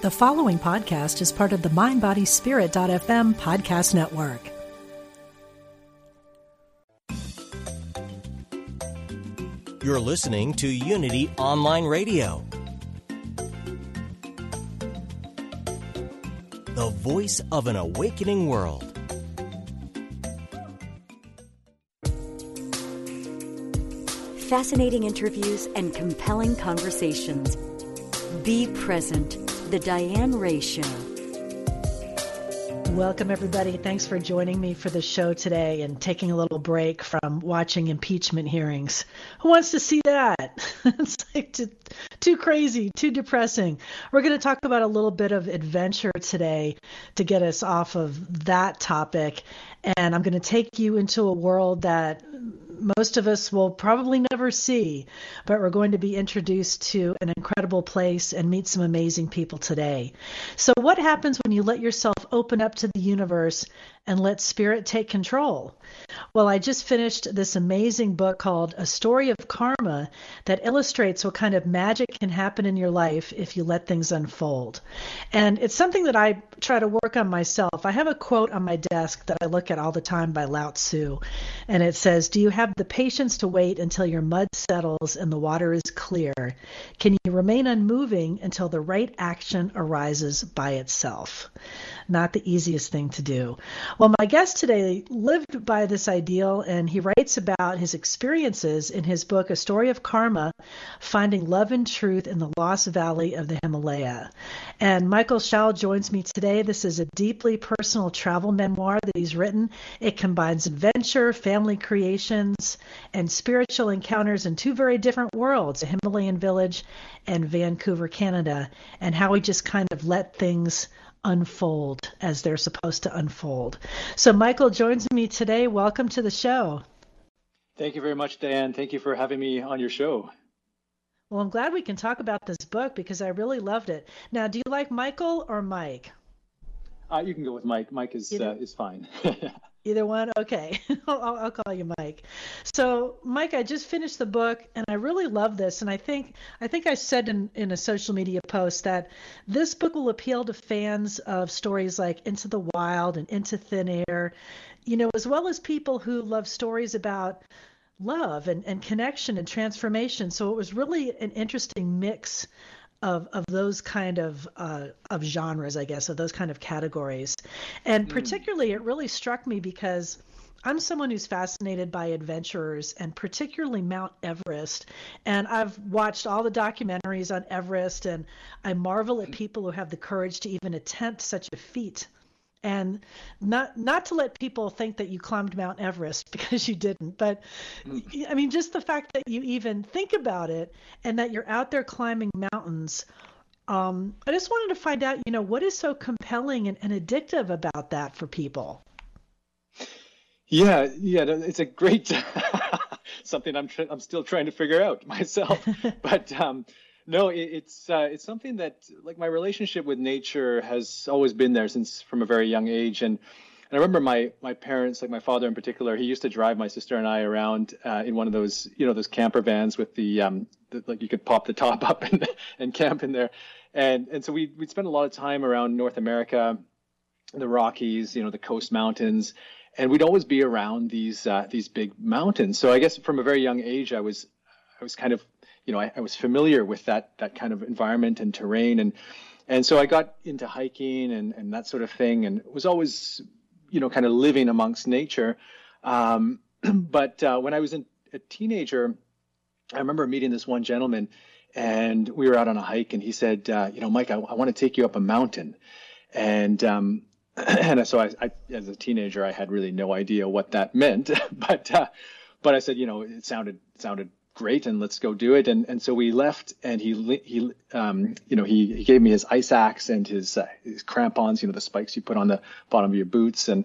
The following podcast is part of the MindBodySpirit.fm podcast network. You're listening to Unity Online Radio, the voice of an awakening world. Fascinating interviews and compelling conversations. Be present the Diane Ray Show. Welcome, everybody. Thanks for joining me for the show today and taking a little break from watching impeachment hearings. Who wants to see that? it's like too, too crazy, too depressing. We're going to talk about a little bit of adventure today to get us off of that topic. And I'm going to take you into a world that most of us will probably never see, but we're going to be introduced to an incredible place and meet some amazing people today. So, what happens when you let yourself open up to the universe and let spirit take control? Well, I just finished this amazing book called A Story of Karma that illustrates what kind of magic can happen in your life if you let things unfold. And it's something that I try to work on myself. I have a quote on my desk that I look at all the time by Lao Tzu, and it says, Do you have the patience to wait until your mud settles and the water is clear? Can you remain unmoving until the right action arises by itself? Not the easiest thing to do. Well, my guest today lived by this ideal, and he writes about his experiences in his book, A Story of Karma Finding Love and Truth in the Lost Valley of the Himalaya. And Michael Schauch joins me today. This is a deeply personal travel memoir that he's written. It combines adventure, family creations, and spiritual encounters in two very different worlds a Himalayan village and Vancouver, Canada, and how he just kind of let things unfold as they're supposed to unfold. So, Michael joins me today. Welcome to the show. Thank you very much, Dan. Thank you for having me on your show. Well, I'm glad we can talk about this book because I really loved it. Now, do you like Michael or Mike? Uh, you can go with Mike. Mike is uh, is fine. Either one? Okay. I'll, I'll, call you Mike. So, Mike, I just finished the book and I really love this. And I think I think I said in, in a social media post that this book will appeal to fans of stories like Into the Wild and Into Thin Air, you know, as well as people who love stories about love and, and connection and transformation. So it was really an interesting mix of of those kind of uh, of genres, I guess, of those kind of categories. And mm. particularly, it really struck me because I'm someone who's fascinated by adventurers and particularly Mount Everest. And I've watched all the documentaries on Everest, and I marvel at people who have the courage to even attempt such a feat and not not to let people think that you climbed Mount Everest because you didn't, but mm. I mean just the fact that you even think about it and that you're out there climbing mountains. Um, I just wanted to find out, you know, what is so compelling and, and addictive about that for people. Yeah, yeah, it's a great something I'm tr- I'm still trying to figure out myself, but um, no, it, it's uh, it's something that like my relationship with nature has always been there since from a very young age, and and I remember my my parents, like my father in particular, he used to drive my sister and I around uh, in one of those you know those camper vans with the um the, like you could pop the top up and and camp in there, and and so we we'd spend a lot of time around North America, the Rockies, you know the coast mountains, and we'd always be around these uh, these big mountains. So I guess from a very young age, I was I was kind of you know, I, I was familiar with that that kind of environment and terrain, and and so I got into hiking and and that sort of thing, and was always, you know, kind of living amongst nature. Um, but uh, when I was in, a teenager, I remember meeting this one gentleman, and we were out on a hike, and he said, uh, you know, Mike, I, I want to take you up a mountain, and um, and so I, I, as a teenager, I had really no idea what that meant, but uh, but I said, you know, it sounded sounded great and let's go do it. And and so we left and he he um you know he, he gave me his ice axe and his uh, his crampons you know the spikes you put on the bottom of your boots and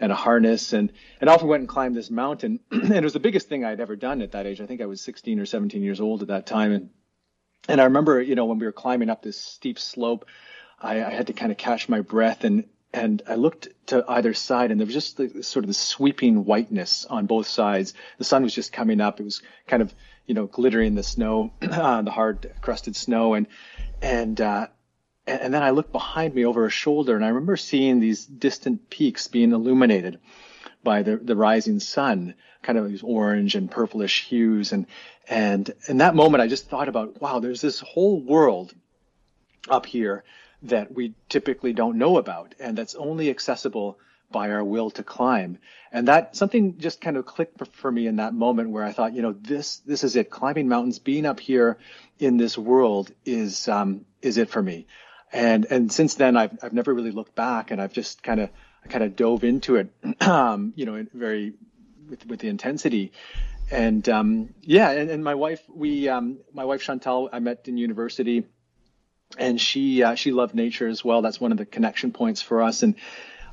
and a harness. And and off we went and climbed this mountain. And it was the biggest thing I'd ever done at that age. I think I was 16 or 17 years old at that time. And and I remember you know when we were climbing up this steep slope I, I had to kind of catch my breath and and I looked to either side, and there was just the, sort of the sweeping whiteness on both sides. The sun was just coming up; it was kind of you know, glittering the snow, uh, the hard crusted snow, and and uh, and, then I looked behind me over a shoulder, and I remember seeing these distant peaks being illuminated by the, the rising sun, kind of these orange and purplish hues. And, and in that moment, I just thought about, wow, there's this whole world up here that we typically don't know about and that's only accessible by our will to climb. And that something just kind of clicked for, me in that moment where I thought, you know, this this is it. Climbing mountains, being up here in this world is um, is it for me. And and since then, I've I've never really looked back, and I've just kind of kind of dove into it, um, you know, very with with the intensity. And um, yeah, and, and my wife, we um, my wife Chantal, I met in university and she uh, she loved nature as well. That's one of the connection points for us. And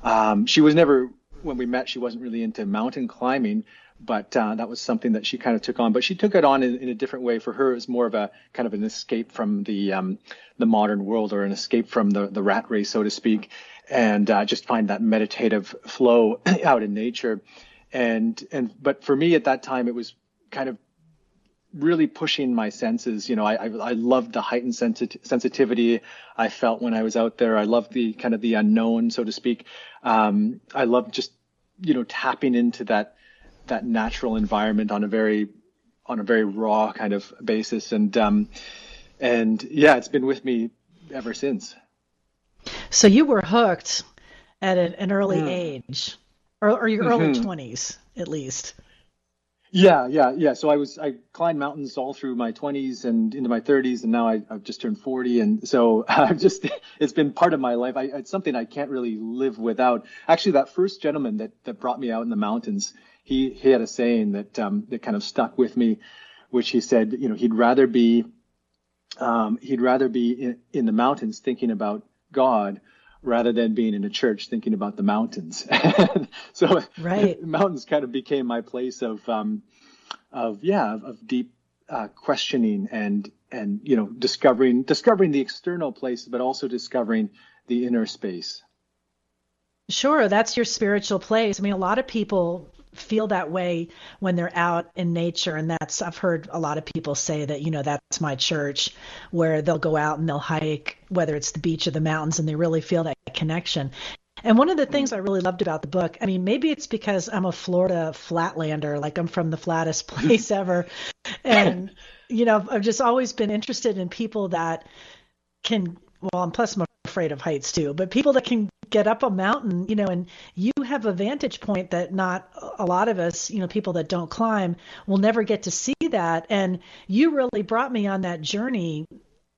um, she was never when we met. She wasn't really into mountain climbing, but uh, that was something that she kind of took on. But she took it on in, in, a different way. For her, it was more of a kind of an escape from the um, the modern world or an escape from the the rat race, so to speak, and uh, just find that meditative flow out in nature. And and but for me at that time, it was kind of really pushing my senses. You know, I, I, I loved the heightened sensit- sensitivity I felt when I was out there. I loved the kind of the unknown, so to speak. Um, I loved just, you know, tapping into that, that natural environment on a very, on a very raw kind of basis. And, um, and yeah, it's been with me ever since. So you were hooked at an, an early mm. age or, or your mm-hmm. early 20s at least. Yeah, yeah, yeah. So I was I climbed mountains all through my 20s and into my 30s, and now I, have just turned 40, and so I've just it's been part of my life. I, it's something I can't really live without. Actually, that first gentleman that that brought me out in the mountains, he he had a saying that um, that kind of stuck with me, which he said, you know, he'd rather be um, he'd rather be in, in the mountains thinking about God rather than being in a church thinking about the mountains. so right. mountains kind of became my place of, um, of yeah, of, of deep uh, questioning and and you know discovering discovering the external place, but also discovering the inner space. Sure, that's your spiritual place. I mean, a lot of people feel that way when they're out in nature and that's I've heard a lot of people say that you know that's my church where they'll go out and they'll hike whether it's the beach or the mountains and they really feel that connection. And one of the things I really loved about the book, I mean, maybe it's because I'm a Florida flatlander, like I'm from the flattest place ever. And, you know, I've just always been interested in people that can, well, and plus I'm afraid of heights too, but people that can get up a mountain, you know, and you have a vantage point that not a lot of us, you know, people that don't climb will never get to see that. And you really brought me on that journey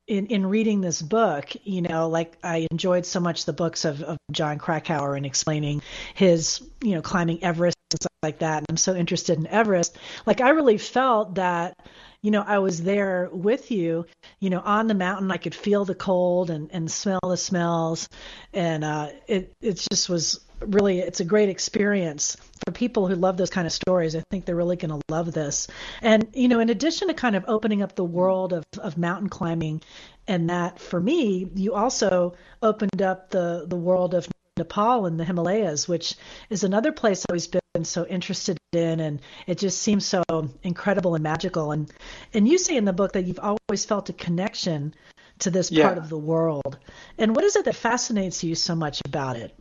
in, in reading this book, you know, like I enjoyed so much the books of, of Jon Krakauer and explaining his, you know, climbing Everest and stuff like that. And I'm so interested in Everest. Like I really felt that, you know, I was there with you, you know, on the mountain. I could feel the cold and, and smell the smells. And uh, it, it just was really, it's a great experience for people who love those kind of stories. I think they're really going to love this. And, you know, in addition to kind of opening up the world of, of mountain climbing and that for me, you also opened up the, the world of Nepal and the Himalayas, which is another place I've always been so interested in, and it just seems so incredible and magical. And and you say in the book that you've always felt a connection to this yeah. part of the world. And what is it that fascinates you so much about it?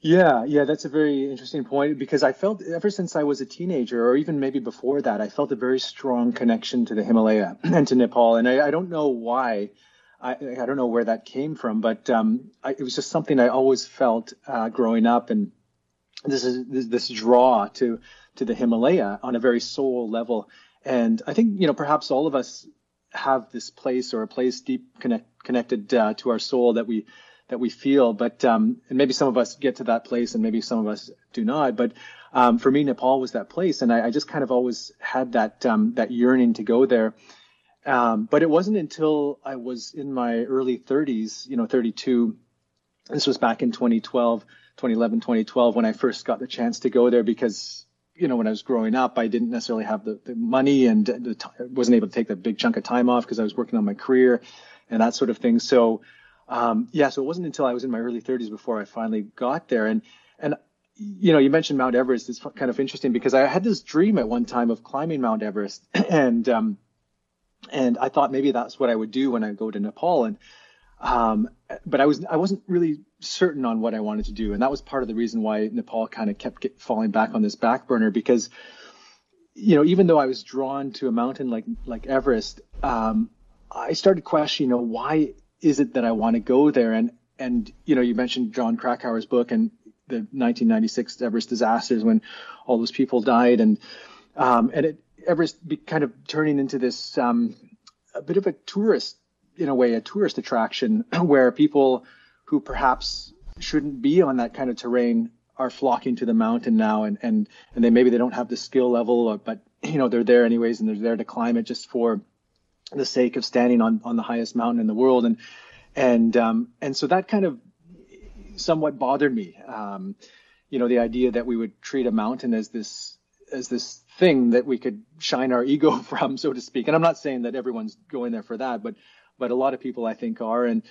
Yeah, yeah, that's a very interesting point because I felt ever since I was a teenager, or even maybe before that, I felt a very strong connection to the Himalaya and to Nepal, and I, I don't know why. I, I don't know where that came from, but um, I, it was just something I always felt uh, growing up, and this is this, this draw to to the Himalaya on a very soul level. And I think you know perhaps all of us have this place or a place deep connect, connected uh, to our soul that we that we feel. But um, and maybe some of us get to that place, and maybe some of us do not. But um, for me, Nepal was that place, and I, I just kind of always had that um, that yearning to go there. Um, but it wasn't until I was in my early 30s, you know, 32. This was back in 2012, 2011, 2012, when I first got the chance to go there because, you know, when I was growing up, I didn't necessarily have the, the money and the t- wasn't able to take that big chunk of time off because I was working on my career and that sort of thing. So, um, yeah, so it wasn't until I was in my early 30s before I finally got there. And, and, you know, you mentioned Mount Everest. It's kind of interesting because I had this dream at one time of climbing Mount Everest and, um, and I thought maybe that's what I would do when I go to Nepal. And Um, but I was I wasn't really certain on what I wanted to do, and that was part of the reason why Nepal kind of kept get, falling back on this back burner because you know even though I was drawn to a mountain like like Everest, um, I started questioning, you know, why is it that I want to go there? And and you know, you mentioned Jon Krakauer's book and the 1996 Everest disasters when all those people died, and um, and it Everest be kind of turning into this um, a bit of a tourist in a way a tourist attraction where people who perhaps shouldn't be on that kind of terrain are flocking to the mountain now and and and they maybe they don't have the skill level or, but you know they're there anyways and they're there to climb it just for the sake of standing on on the highest mountain in the world. And and um, and so that kind of somewhat bothered me. Um, you know the idea that we would treat a mountain as this as this thing that we could shine our ego from so to speak. And i'm not saying that everyone's going there for that but but a lot of people I think are. And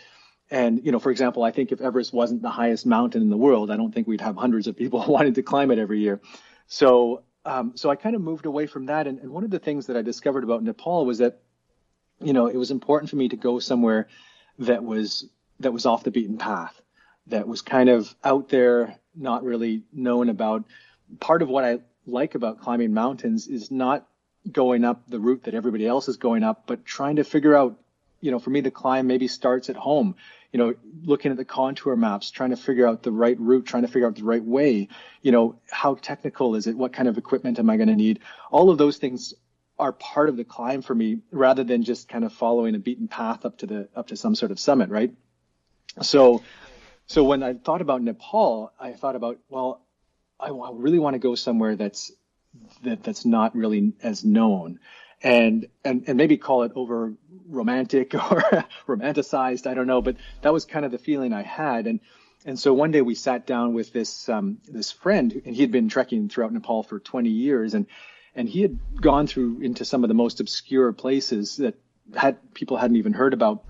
and you know, for example, I think if Everest wasn't the highest mountain in the world, I don't think we'd have hundreds of people wanting to climb it every year. So um, so I kind of moved away from that. And, and one of the things that I discovered about Nepal was that you know it was important for me to go somewhere that was that was off the beaten path, that was kind of out there, not really known about. Part of what I like about climbing mountains is not going up the route that everybody else is going up, but trying to figure out you know, for me, the climb maybe starts at home. You know, looking at the contour maps, trying to figure out the right route, trying to figure out the right way. You know, how technical is it? What kind of equipment am I going to need? All of those things are part of the climb for me, rather than just kind of following a beaten path up to the up to some sort of summit, right? So, so when I thought about Nepal, I thought about well, I really want to go somewhere that's that that's not really as known and and and maybe call it over romantic or romanticized i don't know but that was kind of the feeling i had. And and so one day we sat down with this um, this friend and he had been trekking throughout nepal for 20 years and and he had gone through into some of the most obscure places that had people hadn't even heard about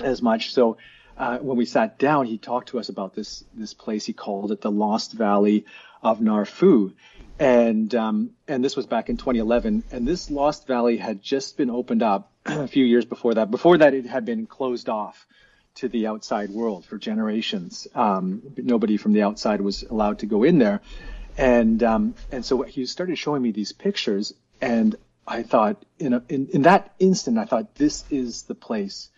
as much. So uh, when we sat down he talked to us about this this place he called it the lost valley of Nar Phu and um, and this was back in 2011. And this Lost Valley had just been opened up a few years before that. Before that, it had been closed off to the outside world for generations. Um, nobody from the outside was allowed to go in there. And um, and so he started showing me these pictures, and I thought, in, a, in in that instant, I thought this is the place.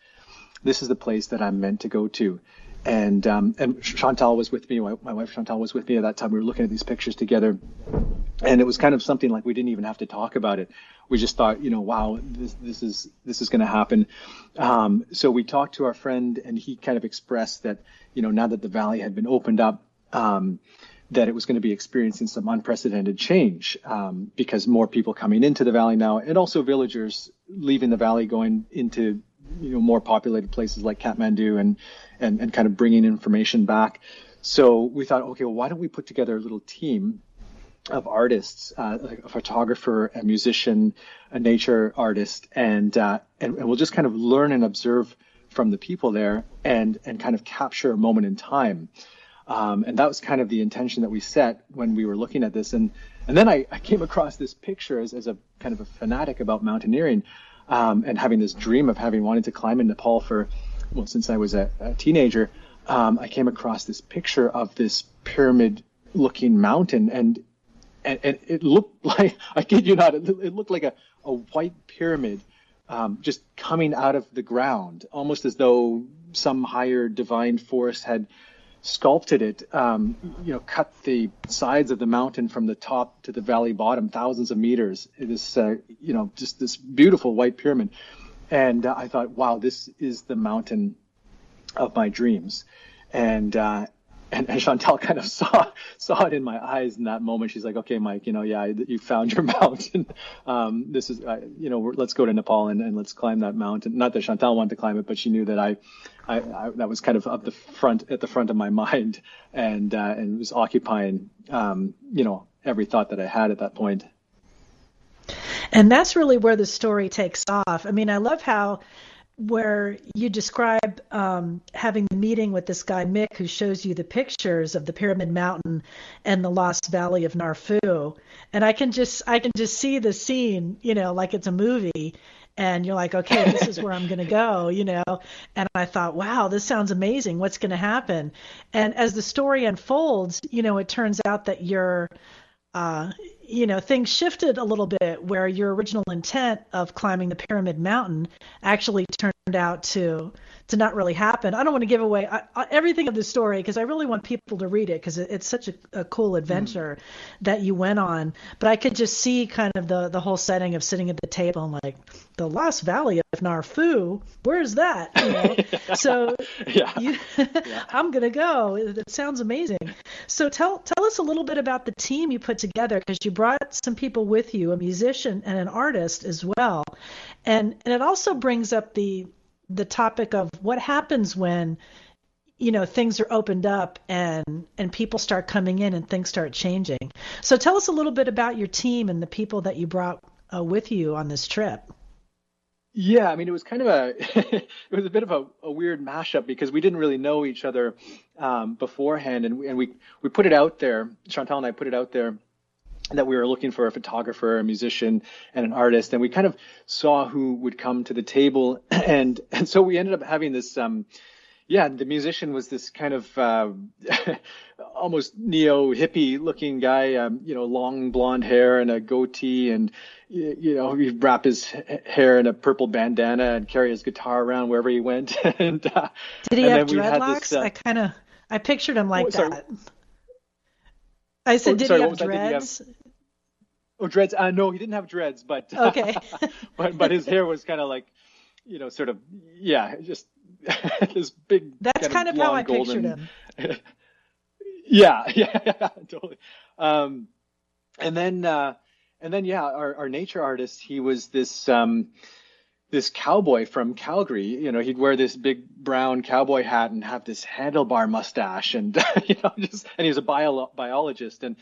This is the place that I'm meant to go to and um, and Chantal was with me. My, my, wife Chantal was with me at that time. We were looking at these pictures together, and it was kind of something like we didn't even have to talk about it. We just thought, you know, wow, this this is this is going to happen. Um, so we talked to our friend, and he kind of expressed that, you know, now that the valley had been opened up. Um, that it was going to be experiencing some unprecedented change um, because more people coming into the valley now, and also villagers leaving the valley going into you know more populated places like Kathmandu and and and kind of bringing information back. So we thought, okay, well, why don't we put together a little team of artists, uh, a photographer, a musician, a nature artist, and, uh, and and we'll just kind of learn and observe from the people there and and kind of capture a moment in time. Um, and that was kind of the intention that we set when we were looking at this. And and then I, I came across this picture as, as a kind of a fanatic about mountaineering um, and having this dream of having wanted to climb in Nepal for, well, since I was a, a teenager, um, I came across this picture of this pyramid-looking mountain, and, and, and it looked like I kid you not, it, it looked like a, a white pyramid um, just coming out of the ground, almost as though some higher divine force had sculpted it, um, you know, cut the sides of the mountain from the top to the valley bottom, thousands of meters. This, uh, you know, just this beautiful white pyramid. And uh, I thought, wow, this is the mountain of my dreams. And uh, and, and Chantal kind of saw saw it in my eyes in that moment. She's like, "Okay, Mike, you know, yeah, you found your mountain. Um, this is, uh, you know, let's go to Nepal and, and let's climb that mountain." Not that Chantal wanted to climb it, but she knew that I, I, I that was kind of up the front at the front of my mind, and uh, and was occupying, um, you know, every thought that I had at that point. And that's really where the story takes off. I mean, I love how where you describe um, having the meeting with this guy Mick, who shows you the pictures of the Pyramid Mountain and the Lost Valley of Nar Phu, and I can just I can just see the scene, you know, like it's a movie, and you're like, okay, this is where I'm going to go, you know. And I thought, wow, this sounds amazing. What's going to happen? And as the story unfolds, you know, it turns out that you're uh, you know, things shifted a little bit where your original intent of climbing the Pyramid Mountain actually turned out to to not really happen. I don't want to give away I, I, everything of the story because I really want people to read it because it, it's such a, a cool adventure mm. that you went on. But I could just see kind of the the whole setting of sitting at the table and like the Lost Valley of Nar Phu, where's that? You know? so yeah. You, yeah. I'm gonna go. It sounds amazing. So tell tell us a little bit about the team you put together because you brought some people with you, a musician and an artist as well, and and it also brings up the the topic of what happens when you know things are opened up and and people start coming in and things start changing. So tell us a little bit about your team and the people that you brought uh, with you on this trip. Yeah, I mean, it was kind of a it was a bit of a, a weird mashup because we didn't really know each other um, beforehand, and we, and we we put it out there. Chantal and I put it out there that we were looking for a photographer, a musician, and an artist, and we kind of saw who would come to the table, and and so we ended up having this. Um, yeah, the musician was this kind of uh, almost neo hippie looking guy, um, you know, long blonde hair and a goatee, and you know, he'd wrap his hair in a purple bandana and carry his guitar around wherever he went. and uh, did he have dreadlocks? This, uh, I kind of I pictured him like oh, that. I said, oh, did sorry, he have dreads? Have... Oh, dreads. Uh, no, he didn't have dreads, but okay. but but his hair was kind of like, you know, sort of yeah, just this big. That's kind, kind of, how I golden... pictured him. yeah, yeah, totally. Um, and then uh, and then yeah, our our nature artist, he was this um this cowboy from Calgary. You know, he'd wear this big brown cowboy hat and have this handlebar mustache, and you know, just and he was a bio- biologist, and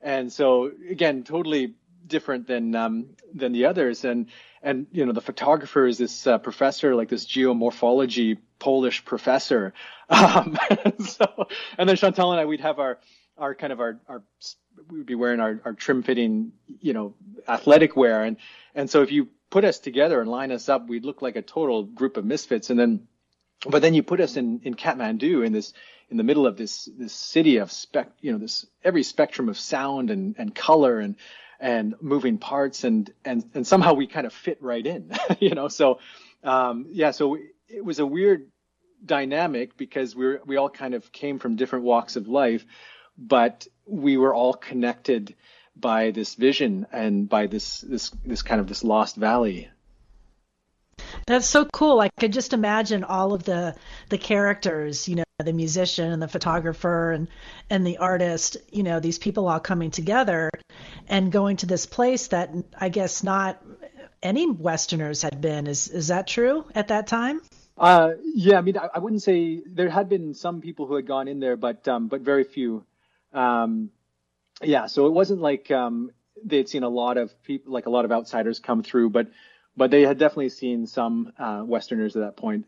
and so again, totally different than um, than the others, and and you know, the photographer is this uh, professor, like this geomorphology Polish professor. Um, and so, and then Chantal and I, we'd have our our kind of our our we would be wearing our, our trim fitting, you know, athletic wear, and and so if you put us together and line us up, we'd look like a total group of misfits. And then, but then you put us in, in Kathmandu in this, in the middle of this, this city of spec, you know, this every spectrum of sound and, and color and, and moving parts and, and, and somehow we kind of fit right in, you know? So, um, yeah, so it was a weird dynamic because we're, we all kind of came from different walks of life, but we were all connected by this vision and by this this this kind of this lost valley. That's so cool. I could just imagine all of the the characters, you know, the musician and the photographer and and the artist, you know, these people all coming together and going to this place that I guess not any Westerners had been. Is is that true at that time? Uh, yeah, I mean, I, I, wouldn't say there had been some people who had gone in there, but um, but very few. Um, yeah, so it wasn't like um, they had seen a lot of people, like a lot of outsiders come through, but but they had definitely seen some uh, Westerners at that point.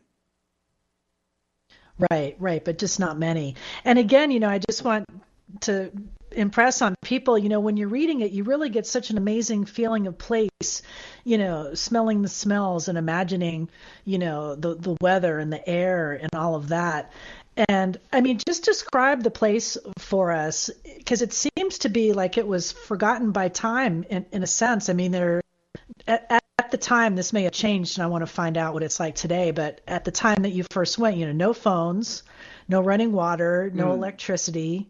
Right, right, but just not many. And again, you know, I just want to impress on people, you know, when you're reading it, you really get such an amazing feeling of place, you know, smelling the smells and imagining, you know, the the weather and the air and all of that. And I mean, just describe the place for us, because it seems to be like it was forgotten by time in, in a sense. I mean, there at, at the time this may have changed, and I want to find out what it's like today. But at the time that you first went, you know, no phones, no running water, no mm. electricity.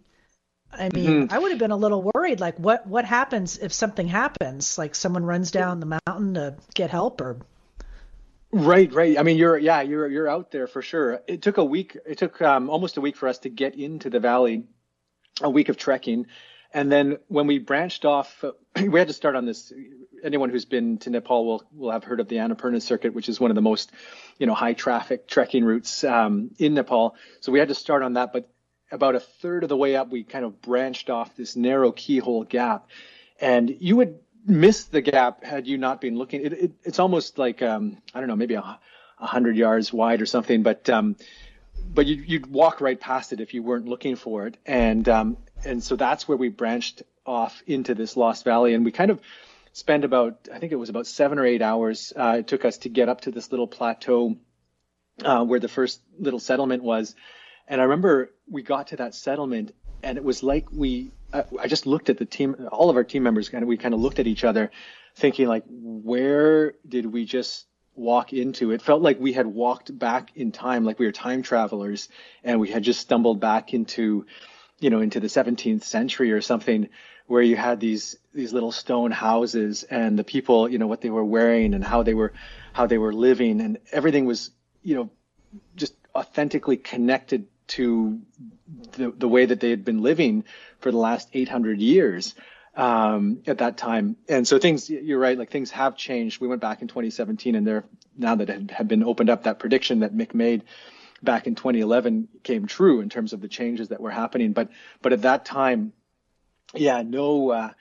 I mean, mm-hmm. I would have been a little worried. Like, what what happens if something happens? Like, someone runs down the mountain to get help, or Right, right. I mean, you're yeah, you're you're out there for sure. It took a week. It took um, almost a week for us to get into the valley, a week of trekking, and then when we branched off, we had to start on this. Anyone who's been to Nepal will will have heard of the Annapurna circuit, which is one of the most, you know, high traffic trekking routes um, in Nepal. So we had to start on that. But about a third of the way up, we kind of branched off this narrow keyhole gap, and you would miss the gap had you not been looking. It, it, it's almost like um, I don't know, maybe a hundred yards wide or something, but um, but you'd, you'd walk right past it if you weren't looking for it, and um, and so that's where we branched off into this Lost Valley, and we kind of spent about I think it was about seven or eight hours. Uh, it took us to get up to this little plateau uh, where the first little settlement was, and I remember we got to that settlement, and it was like we I just looked at the team, all of our team members, of we kind of looked at each other, thinking like, where did we just walk into? It felt like we had walked back in time, like we were time travelers, and we had just stumbled back into, you know, into the 17th century or something, where you had these these little stone houses and the people, you know, what they were wearing and how they were how they were living, and everything was, you know, just authentically connected to the, the way that they had been living for the last 800 years um, at that time. And so things, you're right, like things have changed. We went back in 2017 and there, now that it had been opened up, that prediction that Mick made back in 2011 came true in terms of the changes that were happening. But, but at that time, yeah, no, uh,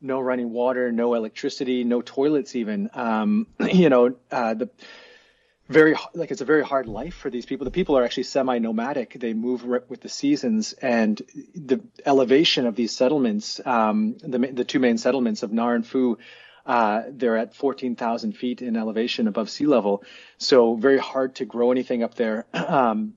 no running water, no electricity, no toilets even. Um, you know, uh, the, very like it's a very hard life for these people. The people are actually semi-nomadic. They move with the seasons, and the elevation of these settlements, um, the the two main settlements of Nar and Phu, uh, they're at 14,000 feet in elevation above sea level. So very hard to grow anything up there. Um,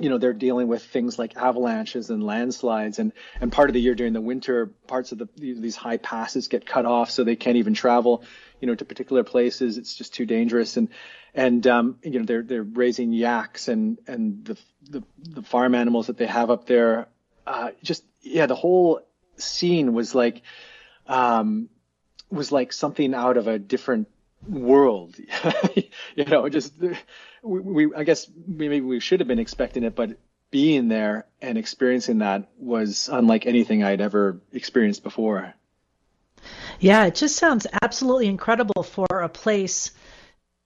you know they're dealing with things like avalanches and landslides and and part of the year during the winter parts of the these high passes get cut off so they can't even travel you know to particular places it's just too dangerous and and um, you know they're they're raising yaks and and the the, the farm animals that they have up there uh, just yeah the whole scene was like um, was like something out of a different world you know just we, we I guess maybe we should have been expecting it but being there and experiencing that was unlike anything I'd ever experienced before. Yeah it just sounds absolutely incredible for a place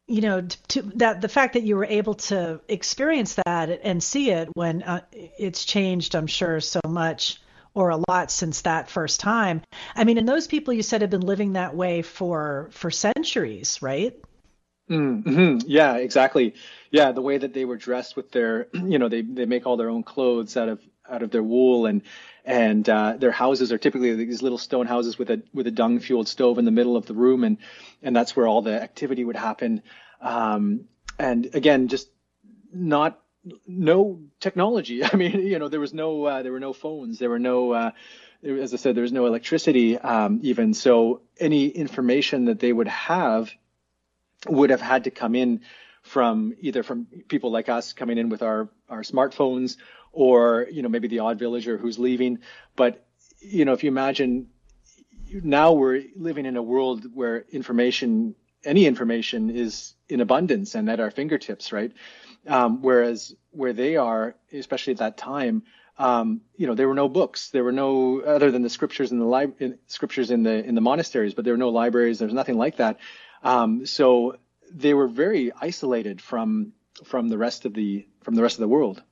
you know to, that the fact that you were able to experience that and see it when uh, it's changed i'm sure so much or a lot since that first time i mean and those people you said have been living that way for for centuries right mm-hmm. yeah exactly yeah the way that they were dressed with their you know they they make all their own clothes out of out of their wool and and uh, their houses are typically these little stone houses with a with a dung fueled stove in the middle of the room, and and that's where all the activity would happen. Um, and again, just not no technology. I mean, you know, there was no uh, there were no phones, there were no uh, as I said, there was no electricity um, even. So any information that they would have would have had to come in from either from people like us coming in with our our smartphones or you know maybe the odd villager who's leaving. But you know if you imagine now we're living in a world where information, any information, is in abundance and at our fingertips, right? Um, whereas where they are, especially at that time, um, you know, there were no books. There were no other than the scriptures in the li- scriptures in the in the monasteries, but there were no libraries. There was nothing like that. Um, so they were very isolated from from the rest of the from the rest of the world.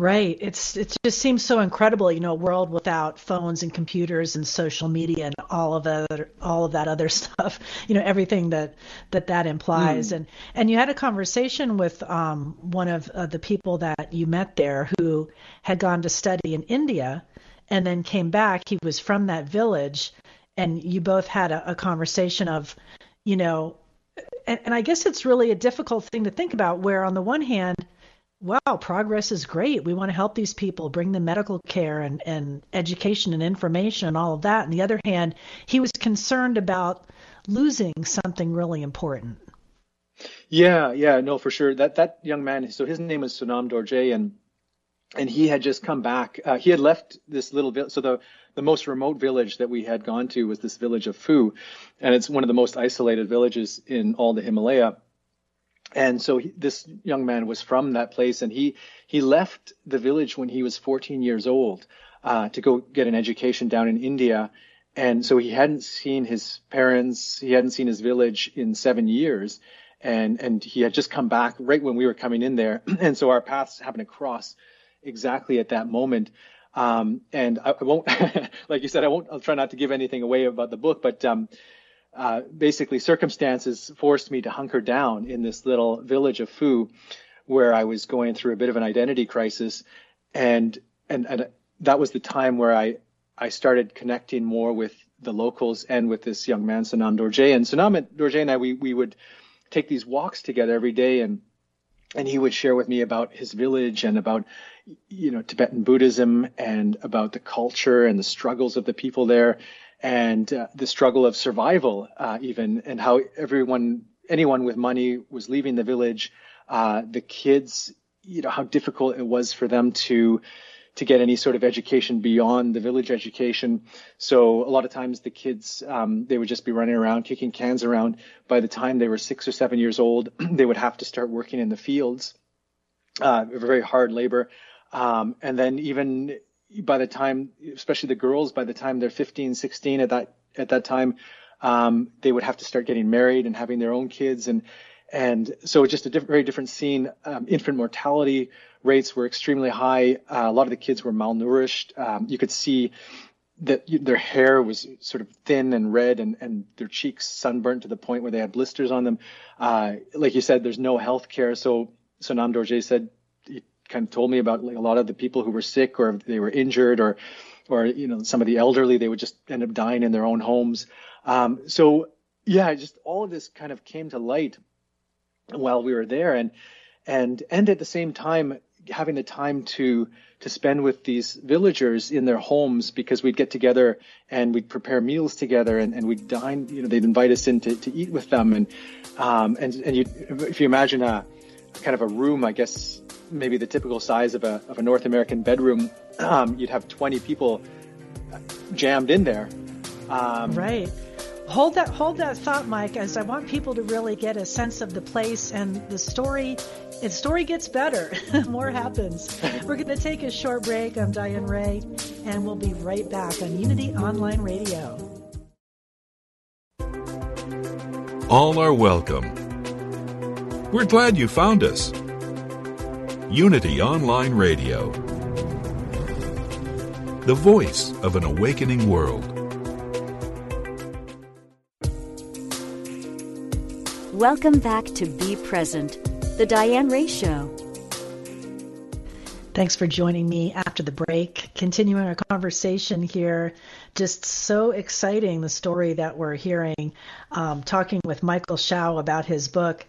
Right. It's it just seems so incredible, you know, a world without phones and computers and social media and all of that all of that other stuff, you know, everything that that that implies. Mm. And and you had a conversation with um, one of uh, the people that you met there who had gone to study in India and then came back. He was from that village, and you both had a, a conversation of, you know, and, and I guess it's really a difficult thing to think about. Where on the one hand wow, progress is great. We want to help these people, bring them medical care and, and education and information and all of that. On the other hand, he was concerned about losing something really important. Yeah, yeah, no, for sure. That that young man. So his name is Sonam Dorje, and and he had just come back. Uh, he had left this little village. So the the most remote village that we had gone to was this village of Phu, and it's one of the most isolated villages in all the Himalaya and so he, this young man was from that place, and he he left the village when he was 14 years old uh, to go get an education down in India, and so he hadn't seen his parents, he hadn't seen his village in seven years, and and he had just come back right when we were coming in there, and so our paths happened to cross exactly at that moment. Um, and I, I won't, like you said, I won't. I'll try not to give anything away about the book, but um, uh, basically circumstances forced me to hunker down in this little village of Phu, where I was going through a bit of an identity crisis, and and and that was the time where I I started connecting more with the locals and with this young man Sonam Dorje. And Sonam Dorje and I we we would take these walks together every day and and he would share with me about his village and about you know Tibetan Buddhism and about the culture and the struggles of the people there and uh, the struggle of survival uh, even and how everyone anyone with money was leaving the village uh, the kids you know how difficult it was for them to to get any sort of education beyond the village education. So a lot of times the kids, um, they would just be running around, kicking cans around. By the time they were six or seven years old, they would have to start working in the fields, uh, very hard labor. Um, and then even by the time, especially the girls, by the time they're 15, 16 at that, at that time, um, they would have to start getting married and having their own kids. And, and so it's just a diff- very different scene. Um, infant mortality rates were extremely high. Uh, a lot of the kids were malnourished. Um, you could see that their hair was sort of thin and red and, and their cheeks sunburnt to the point where they had blisters on them. Uh, like you said, there's no health care. So, so Nam Dorje said, kind of told me about like a lot of the people who were sick or they were injured or, or, you know, some of the elderly, they would just end up dying in their own homes. Um, so yeah, just all of this kind of came to light while we were there. And, and, and at the same time, having the time to to spend with these villagers in their homes because we'd get together and we'd prepare meals together and, and we'd dine you know they'd invite us in to, to eat with them and um, and and you if you imagine a kind of a room I guess maybe the typical size of a of a North American bedroom um, you'd have 20 people jammed in there. Um, right. Hold that hold that thought mike as i want people to really get a sense of the place and the story. The story gets better more happens. We're going to take a short break. I'm diane ray and we'll be right back on unity online radio. All are welcome. We're glad you found us unity online radio the voice of an awakening world Welcome back to Be Present, the Diane Ray Show. Thanks for joining me after the break. Continuing our conversation here, just so exciting the story that we're hearing. Um, talking with Michael Schauch about his book,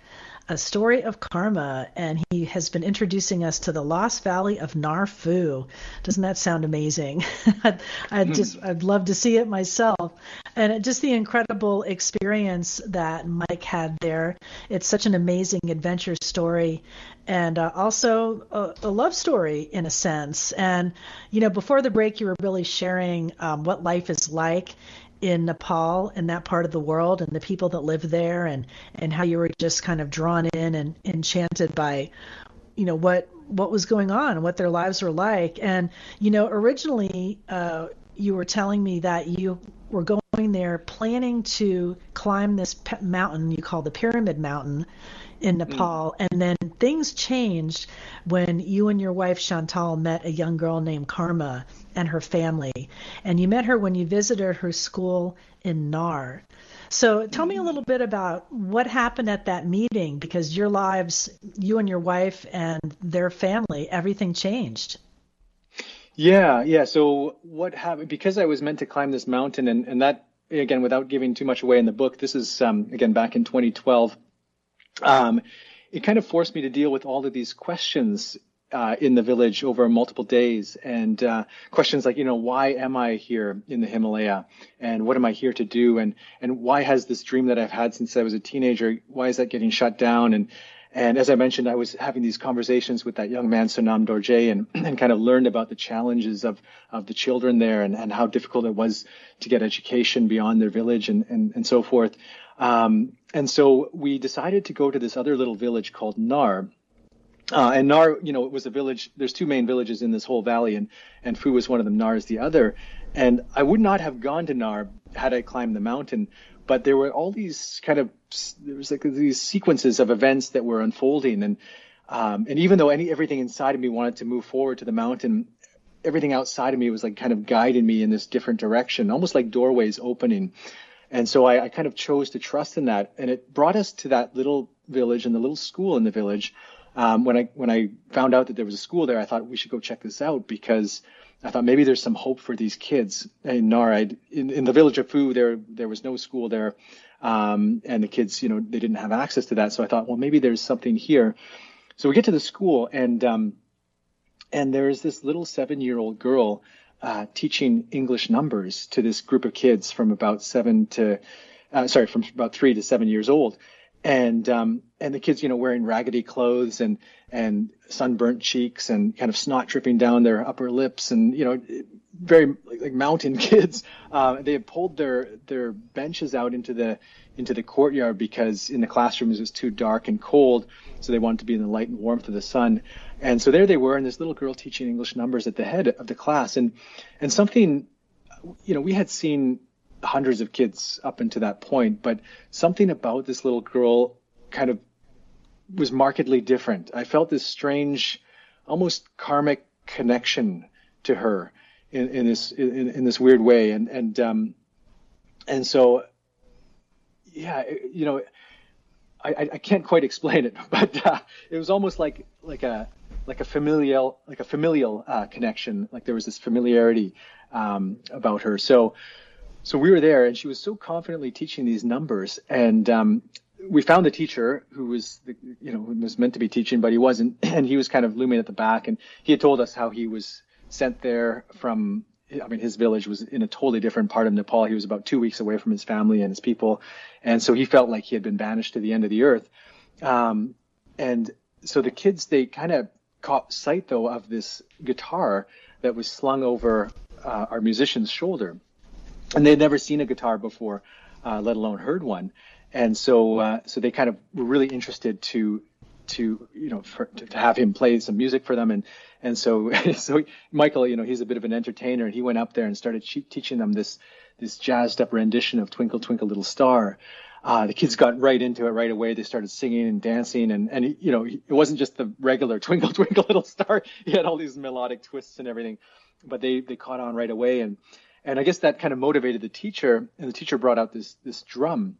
a story of karma, and he has been introducing us to the Lost Valley of Nar Phu. Doesn't that sound amazing? I'd, I'd hmm. just I'd love to see it myself, and it, just the incredible experience that Mike had there. It's such an amazing adventure story, and uh, also a, a, love story in a sense. And you know, before the break, you were really sharing um, what life is like in Nepal in that part of the world and the people that live there and and how you were just kind of drawn in and enchanted by you know what what was going on and what their lives were like and you know originally uh, you were telling me that you were going there planning to climb this mountain you call the pyramid mountain in mm. Nepal. Mm. And then things changed when you and your wife Chantal met a young girl named Karma and her family. And you met her when you visited her school in Nar. So tell me a little bit about what happened at that meeting because your lives, you and your wife and their family, everything changed. Yeah, yeah. So what happened? Because I was meant to climb this mountain, and, and that again, without giving too much away in the book, this is um, again back in 2012 um, it kind of forced me to deal with all of these questions uh, in the village over multiple days and uh, questions like you know why am i here in the himalaya and what am i here to do and and why has this dream that i've had since i was a teenager why is that getting shut down and and as I mentioned, I was having these conversations with that young man, Sonam Dorje, and, and kind of learned about the challenges of, of the children there and, and how difficult it was to get education beyond their village and, and, and so forth. Um, and so we decided to go to this other little village called Nar. Uh, and Nar, you know, it was a village. There's two main villages in this whole valley, and and Phu was one of them. Nar is the other. And I would not have gone to Nar had I climbed the mountain, but there were all these kind of there was like these sequences of events that were unfolding, and um, and even though any everything inside of me wanted to move forward to the mountain, everything outside of me was like kind of guiding me in this different direction, almost like doorways opening. And so I, I kind of chose to trust in that, and it brought us to that little village and the little school in the village. Um, when I when I found out that there was a school there, I thought we should go check this out because I thought maybe there's some hope for these kids in Naride. In, in the village of Phu, there there was no school there, um, and the kids, you know, they didn't have access to that. So I thought, well, maybe there's something here. So we get to the school, and um, and there's this little seven-year-old girl uh, teaching English numbers to this group of kids from about seven to, uh, sorry, from about three to seven years old, and um, and the kids, you know, wearing raggedy clothes and and sunburnt cheeks and kind of snot dripping down their upper lips, and you know, very like, mountain kids. Uh, they had pulled their their benches out into the into the courtyard because in the classrooms it was too dark and cold, so they wanted to be in the light and warmth of the sun. And so there they were, and this little girl teaching English numbers at the head of the class, and and something, you know, we had seen hundreds of kids up until that point, but something about this little girl kind of was markedly different. I felt this strange, almost karmic connection to her in, in this in, in, this weird way, and and um, and so yeah, you know, I, I can't quite explain it, but uh, it was almost like like a like a familial like a familial uh, connection. Like there was this familiarity um, about her. So so we were there, and she was so confidently teaching these numbers, and um, we found the teacher who was the, you know who was meant to be teaching, but he wasn't, and he was kind of looming at the back, and he had told us how he was sent there from. I mean, his village was in a totally different part of Nepal. He was about two weeks away from his family and his people, and so he felt like he had been banished to the end of the earth. Um, and so the kids, they kind of caught sight though of this guitar that was slung over uh, our musician's shoulder and they'd never seen a guitar before, uh, let alone heard one. And so, uh, so they kind of were really interested to, to you know, for, to, to, have him play some music for them. And and so, so Michael, you know, he's a bit of an entertainer, and he went up there and started teaching them this this jazzed up rendition of Twinkle Twinkle Little Star. Uh, the kids got right into it right away. They started singing and dancing, and and you know, it wasn't just the regular Twinkle Twinkle Little Star. He had all these melodic twists and everything, but they they caught on right away and and I guess that kind of motivated the teacher, and the teacher brought out this this drum,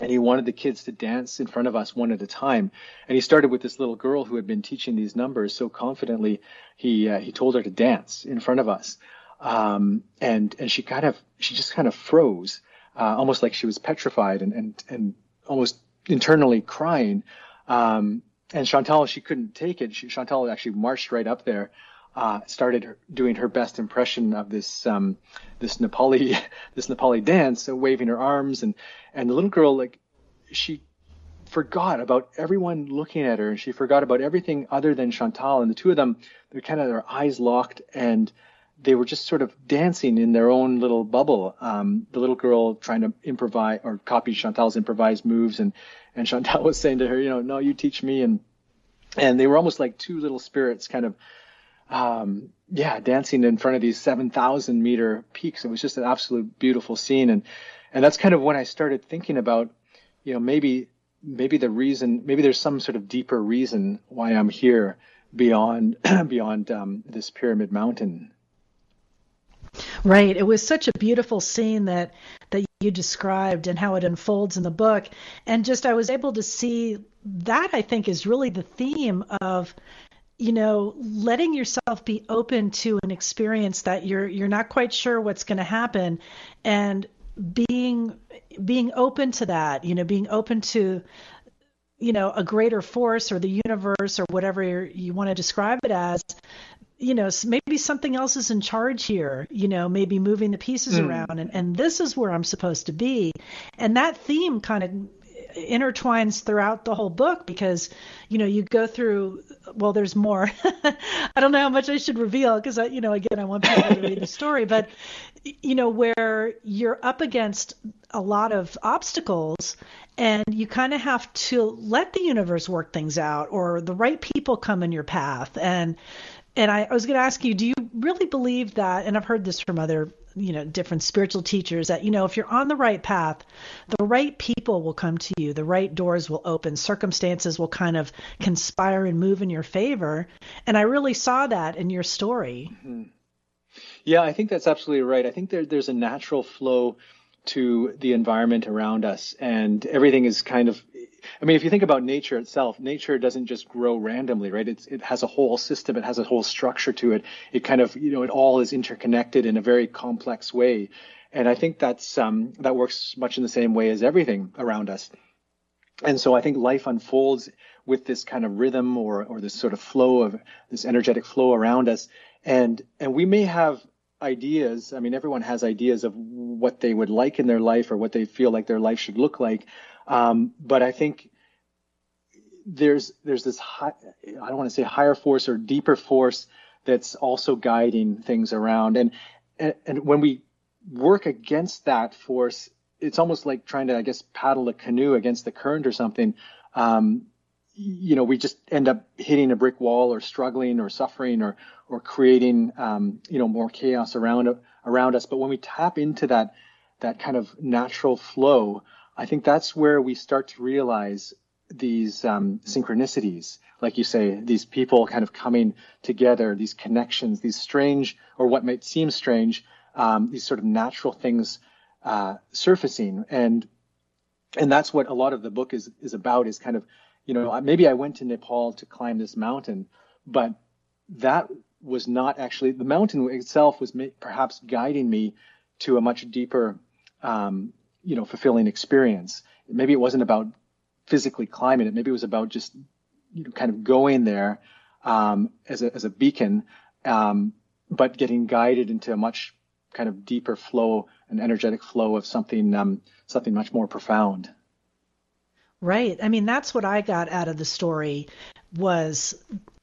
and he wanted the kids to dance in front of us one at a time. And he started with this little girl who had been teaching these numbers so confidently. He uh, he told her to dance in front of us, um, and and she kind of she just kind of froze, uh, almost like she was petrified and and and almost internally crying. Um, and Chantal, she couldn't take it. She, Chantal actually marched right up there uh, started doing her best impression of this um, this Nepali this Nepali dance, uh, waving her arms, and and the little girl like she forgot about everyone looking at her, and she forgot about everything other than Chantal. And the two of them, they're kind of their eyes locked, and they were just sort of dancing in their own little bubble. Um, the little girl trying to improvise or copy Chantal's improvised moves, and and Chantal was saying to her, you know, no, you teach me, and and they were almost like two little spirits, kind of um, yeah, dancing in front of these 7,000 meter peaks. It was just an absolute beautiful scene. And, and that's kind of when I started thinking about, you know, maybe, maybe the reason, maybe there's some sort of deeper reason why I'm here beyond, beyond, um, this pyramid mountain. Right. It was such a beautiful scene that that you described and how it unfolds in the book. And just I was able to see that I think is really the theme of you know, letting yourself be open to an experience that you're you're not quite sure what's going to happen, and being being open to that, you know, being open to you know a greater force or the universe or whatever you want to describe it as you know maybe something else is in charge here you know maybe moving the pieces mm. around and, and this is where i'm supposed to be and that theme kind of intertwines throughout the whole book because you know you go through well there's more. I don't know how much i should reveal because you know again i want people to read the story but you know where you're up against a lot of obstacles and you kind of have to let the universe work things out or the right people come in your path. And and I, I was going to ask you do you really believe that and i've heard this from other you know different spiritual teachers that you know if you're on the right path the right people will come to you the right doors will open circumstances will kind of conspire and move in your favor. And i really saw that in your story. Mm-hmm. yeah i think that's absolutely right. I think there, there's a natural flow to the environment around us, and everything is kind of. I mean, if you think about nature itself, nature doesn't just grow randomly, right? It's, it has a whole system, it has a whole structure to it. It kind of, you know, it all is interconnected in a very complex way. And I think that's um, that works much in the same way as everything around us. And so I think life unfolds with this kind of rhythm or or this sort of flow of this energetic flow around us. And and we may have ideas. I mean, everyone has ideas of what they would like in their life or what they feel like their life should look like. Um, but I think there's there's this high, I don't want to say higher force or deeper force that's also guiding things around. And and, and when we work against that force, it's almost like trying to, I guess, paddle a canoe against the current or something. Um, you know, we just end up hitting a brick wall or struggling or suffering or or creating, um, you know, more chaos around around us. But when we tap into that that kind of natural flow, I think that's where we start to realize these um, synchronicities, like you say, these people kind of coming together, these connections, these strange or what might seem strange, um, these sort of natural things uh, surfacing, and and that's what a lot of the book is is about. Is kind of, you know, maybe I went to Nepal to climb this mountain, but that was not actually the mountain itself was perhaps guiding me to a much deeper, um, you know, fulfilling experience. Maybe it wasn't about physically climbing it. Maybe it was about just you know, kind of going there um, as a as a beacon, um, but getting guided into a much kind of deeper flow, an energetic flow of something um, something much more profound. Right. I mean, that's what I got out of the story was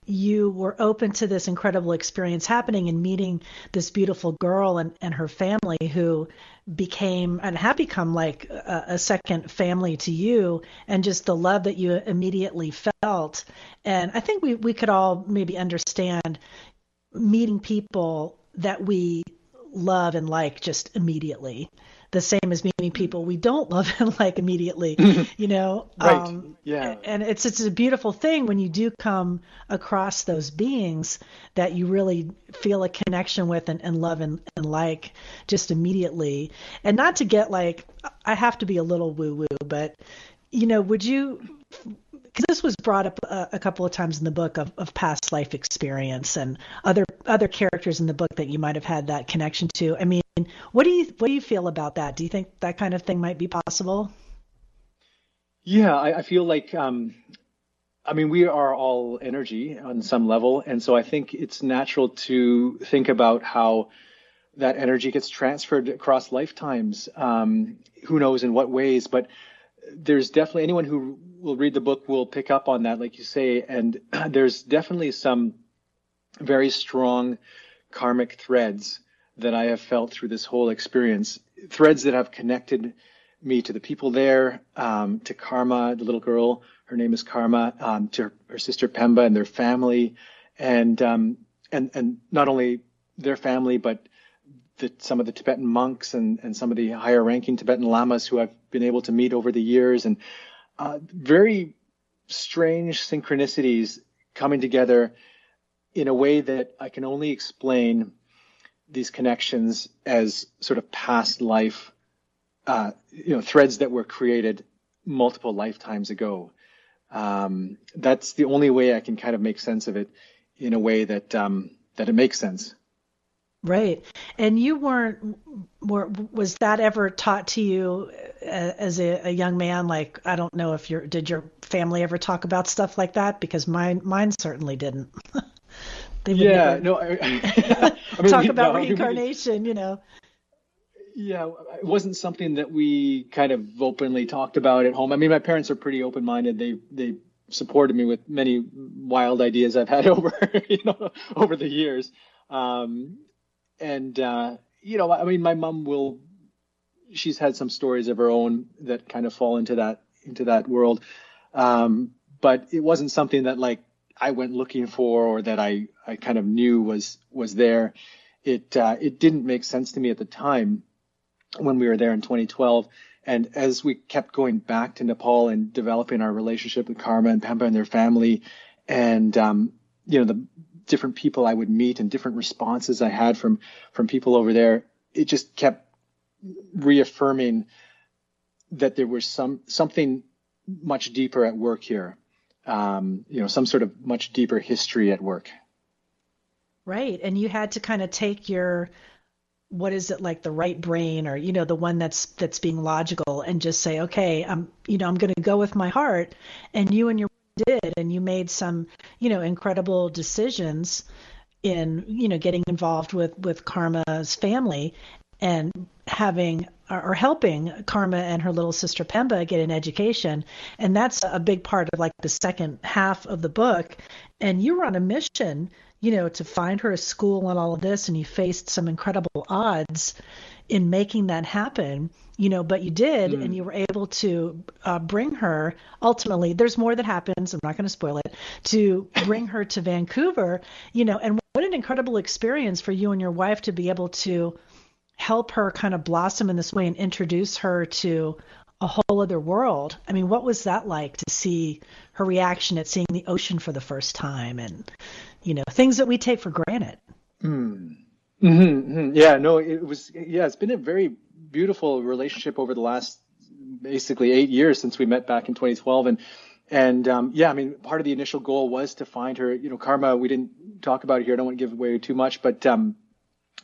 you were open to this incredible experience happening and meeting this beautiful girl and, and her family who became and have become like a, a, second family to you and just the love that you immediately felt. And i think we, we could all maybe understand meeting people that we love and like just immediately the same as meeting people we don't love and like immediately, you know. right. Um, yeah. And it's it's a beautiful thing when you do come across those beings that you really feel a connection with and, and love and, and like just immediately. And not to get like I have to be a little woo woo, but you know, would you because this was brought up a, a, couple of times in the book of, of past life experience and other other characters in the book that you might have had that connection to. I mean, what do you what do you feel about that? Do you think that kind of thing might be possible? Yeah, I, I feel like um, I mean we are all energy on some level, and so I think it's natural to think about how that energy gets transferred across lifetimes. Um, who knows in what ways, but there's definitely anyone who will read the book will pick up on that, like you say, and there's definitely some very strong karmic threads that I have felt through this whole experience, threads that have connected me to the people there, um, to Karma, the little girl, her name is Karma, um, to her, her, sister Pemba and their family, and um, and and not only their family, but the, some of the Tibetan monks and, and some of the higher ranking Tibetan lamas who I've been able to meet over the years, and uh, very strange synchronicities coming together in a way that I can only explain these connections as sort of past life, uh, you know, threads that were created multiple lifetimes ago. Um, that's the only way I can kind of make sense of it in a way that um, that it makes sense. Right. And you weren't, were, was that ever taught to you uh, as a, a, young man? Like, I don't know if your, did your family ever talk about stuff like that? Because mine, mine certainly didn't. they would yeah, never, no, I, I mean, talk we, about no, reincarnation, you know. Yeah, it wasn't something that we kind of openly talked about at home. I mean, my parents are pretty open-minded. They, they supported me with many wild ideas I've had over, you know, over the years. Um, and uh, you know, I mean, my mom will. She's had some stories of her own that kind of fall into that into that world, um, but it wasn't something that like I went looking for or that I I kind of knew was was there. It uh, it didn't make sense to me at the time when we were there in 2012. And as we kept going back to Nepal and developing our relationship with Karma and Pemba and their family, and um, you know the different people I would meet and different responses I had from from people over there, it just kept reaffirming that there was some something much deeper at work here. Um, you know, some sort of much deeper history at work. Right, and you had to kind of take your what is it like the right brain or you know the one that's that's being logical and just say okay i'm you know i'm going to go with my heart and you and your did and you made some you know incredible decisions in you know getting involved with with karma's family and having or helping karma and her little sister pemba get an education. And that's a big part of like the second half of the book. And you were on a mission you know to find her a school and all of this and you faced some incredible odds in making that happen you know but you did mm. and you were able to uh, bring her ultimately there's more that happens i'm not going to spoil it to bring her to vancouver you know and what an incredible experience for you and your wife to be able to help her kind of blossom in this way and introduce her to a whole other world i mean what was that like to see her reaction at seeing the ocean for the first time and you know things that we take for granted mm. Mm-hmm, mm-hmm. Yeah, no, it was. Yeah, it's been a very beautiful relationship over the last basically eight years since we met back in 2012, and and um, yeah, I mean, part of the initial goal was to find her. You know, Karma. We didn't talk about it here. I don't want to give away too much, but um,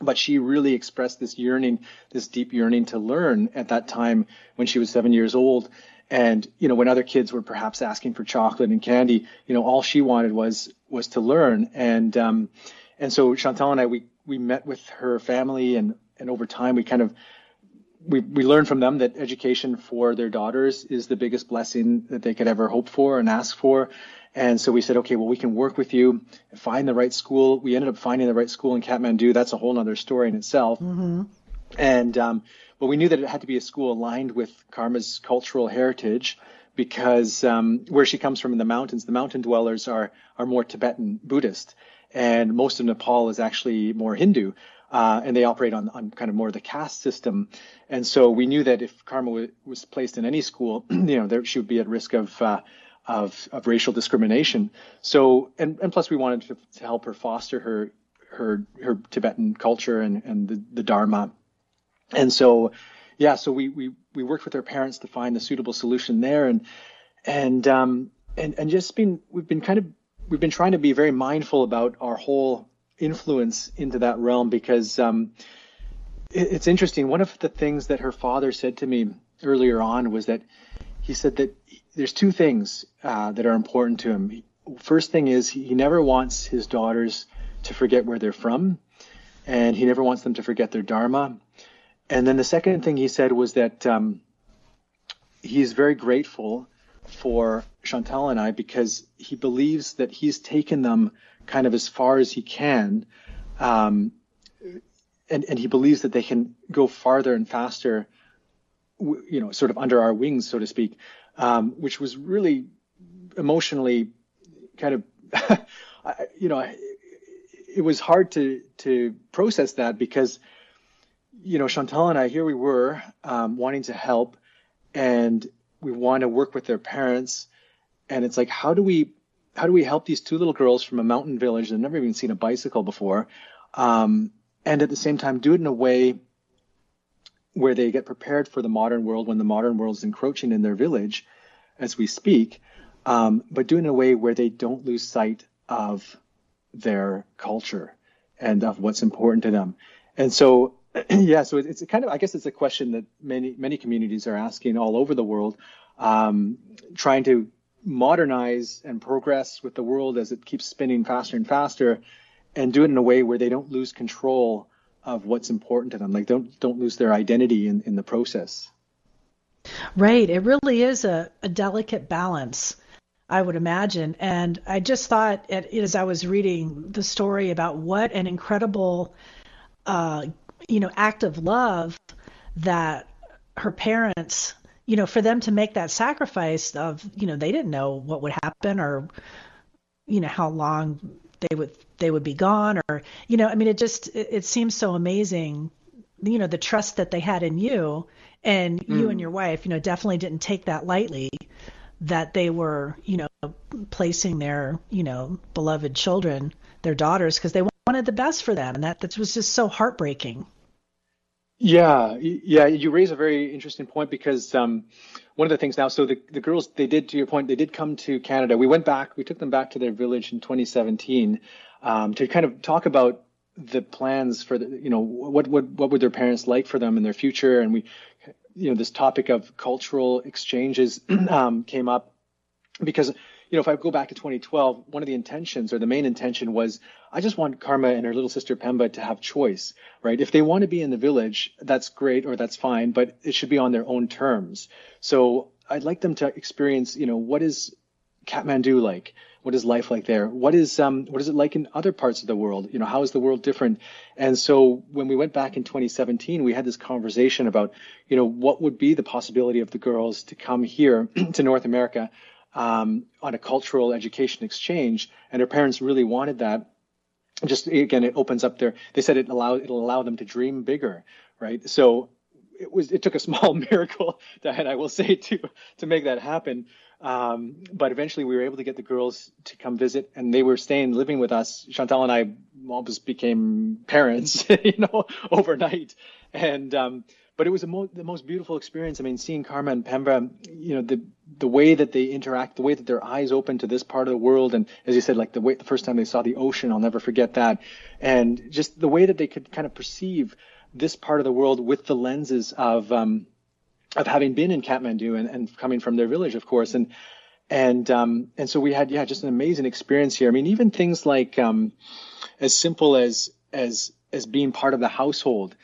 but she really expressed this yearning, this deep yearning to learn at that time when she was seven years old. And you know, when other kids were perhaps asking for chocolate and candy, you know, all she wanted was was to learn. And um, and so Chantal and I, we we met with her family, and and over time we kind of we we learned from them that education for their daughters is the biggest blessing that they could ever hope for and ask for. And so we said, okay, well, we can work with you, find the right school. We ended up finding the right school in Kathmandu. That's a whole other story in itself. Mm-hmm. And um, but we knew that it had to be a school aligned with Karma's cultural heritage because um, where she comes from in the mountains, the mountain dwellers are are more Tibetan Buddhist and most of Nepal is actually more Hindu. Uh, and they operate on, on kind of more the caste system. And so we knew that if Karma w- was placed in any school, you know, there, she would be at risk of, uh, of, of racial discrimination. So, and, and plus we wanted to, to help her foster her, her, her Tibetan culture and, and the, the Dharma. And so, yeah, so we, we, we worked with her parents to find a suitable solution there and, and, um, and, and just been, we've been kind of we've been trying to be very mindful about our whole influence into that realm because um, it, it's interesting. One of the things that her father said to me earlier on was that he said that there's two things uh, that are important to him. First thing is he never wants his daughters to forget where they're from, and he never wants them to forget their dharma. And then the second thing he said was that um, he's very grateful for Chantal and I because he believes that he's taken them kind of as far as he can. Um, and, and he believes that they can go farther and faster, you know, sort of under our wings, so to speak, um, which was really emotionally kind of, you know, it was hard to to process that because, you know, Chantal and I here we were um, wanting to help, and we want to work with their parents. And it's like how do we how do we help these two little girls from a mountain village that never even seen a bicycle before um, and at the same time do it in a way where they get prepared for the modern world when the modern world is encroaching in their village as we speak um, but do it in a way where they don't lose sight of their culture and of what's important to them. And so yeah, so it's kind of I guess it's a question that many many communities are asking all over the world, um, trying to modernize and progress with the world as it keeps spinning faster and faster, and do it in a way where they don't lose control of what's important to them. Like don't don't lose their identity in, in the process. Right. It really is a, a delicate balance. I would imagine. And I just thought, as I was reading the story about what an incredible uh, you know, act of love that her parents, you know, for them to make that sacrifice of, you know, they didn't know what would happen or, you know, how long they would they would be gone or, you know, I mean, it just it, it seems so amazing, you know, the trust that they had in you and mm. you and your wife, you know, definitely didn't take that lightly that they were, you know, placing their, you know, beloved children, their daughters, because they wanted the best for them, and that that was just so heartbreaking. Yeah, yeah, you raise a very interesting point because um, one of the things now, so the, the girls, they did, to your point, they did come to Canada. We went back, we took them back to their village in 2017 um, to kind of talk about the plans for the, you know, what, what, what would their parents like for them in their future? And we, you know, this topic of cultural exchanges um, came up because you know, if I go back to 2012, one of the intentions or the main intention was I just want Karma and her little sister Pemba to have choice, right? If they want to be in the village, that's great or that's fine, but it should be on their own terms. So I'd like them to experience, you know, what is Kathmandu like? What is life like there? What is um, what is it like in other parts of the world? You know, how is the world different? And so when we went back in 2017, we had this conversation about, you know, what would be the possibility of the girls to come here to North America um, on a cultural education exchange, and her parents really wanted that. Just again, it opens up their. They said it allow it'll allow them to dream bigger, right? So it was it took a small miracle, that I will say, to to make that happen. Um, but eventually, we were able to get the girls to come visit, and they were staying, living with us. Chantal and I almost became parents, you know, overnight. And um, but it was mo- the most beautiful experience. I mean, seeing Karma and Pemba, you know, the the way that they interact, the way that their eyes open to this part of the world, and as you said, like the way the first time they saw the ocean, I'll never forget that, and just the way that they could kind of perceive this part of the world with the lenses of um, of having been in Kathmandu and, and coming from their village, of course, and and um, and so we had yeah just an amazing experience here. I mean, even things like um, as simple as as as being part of the household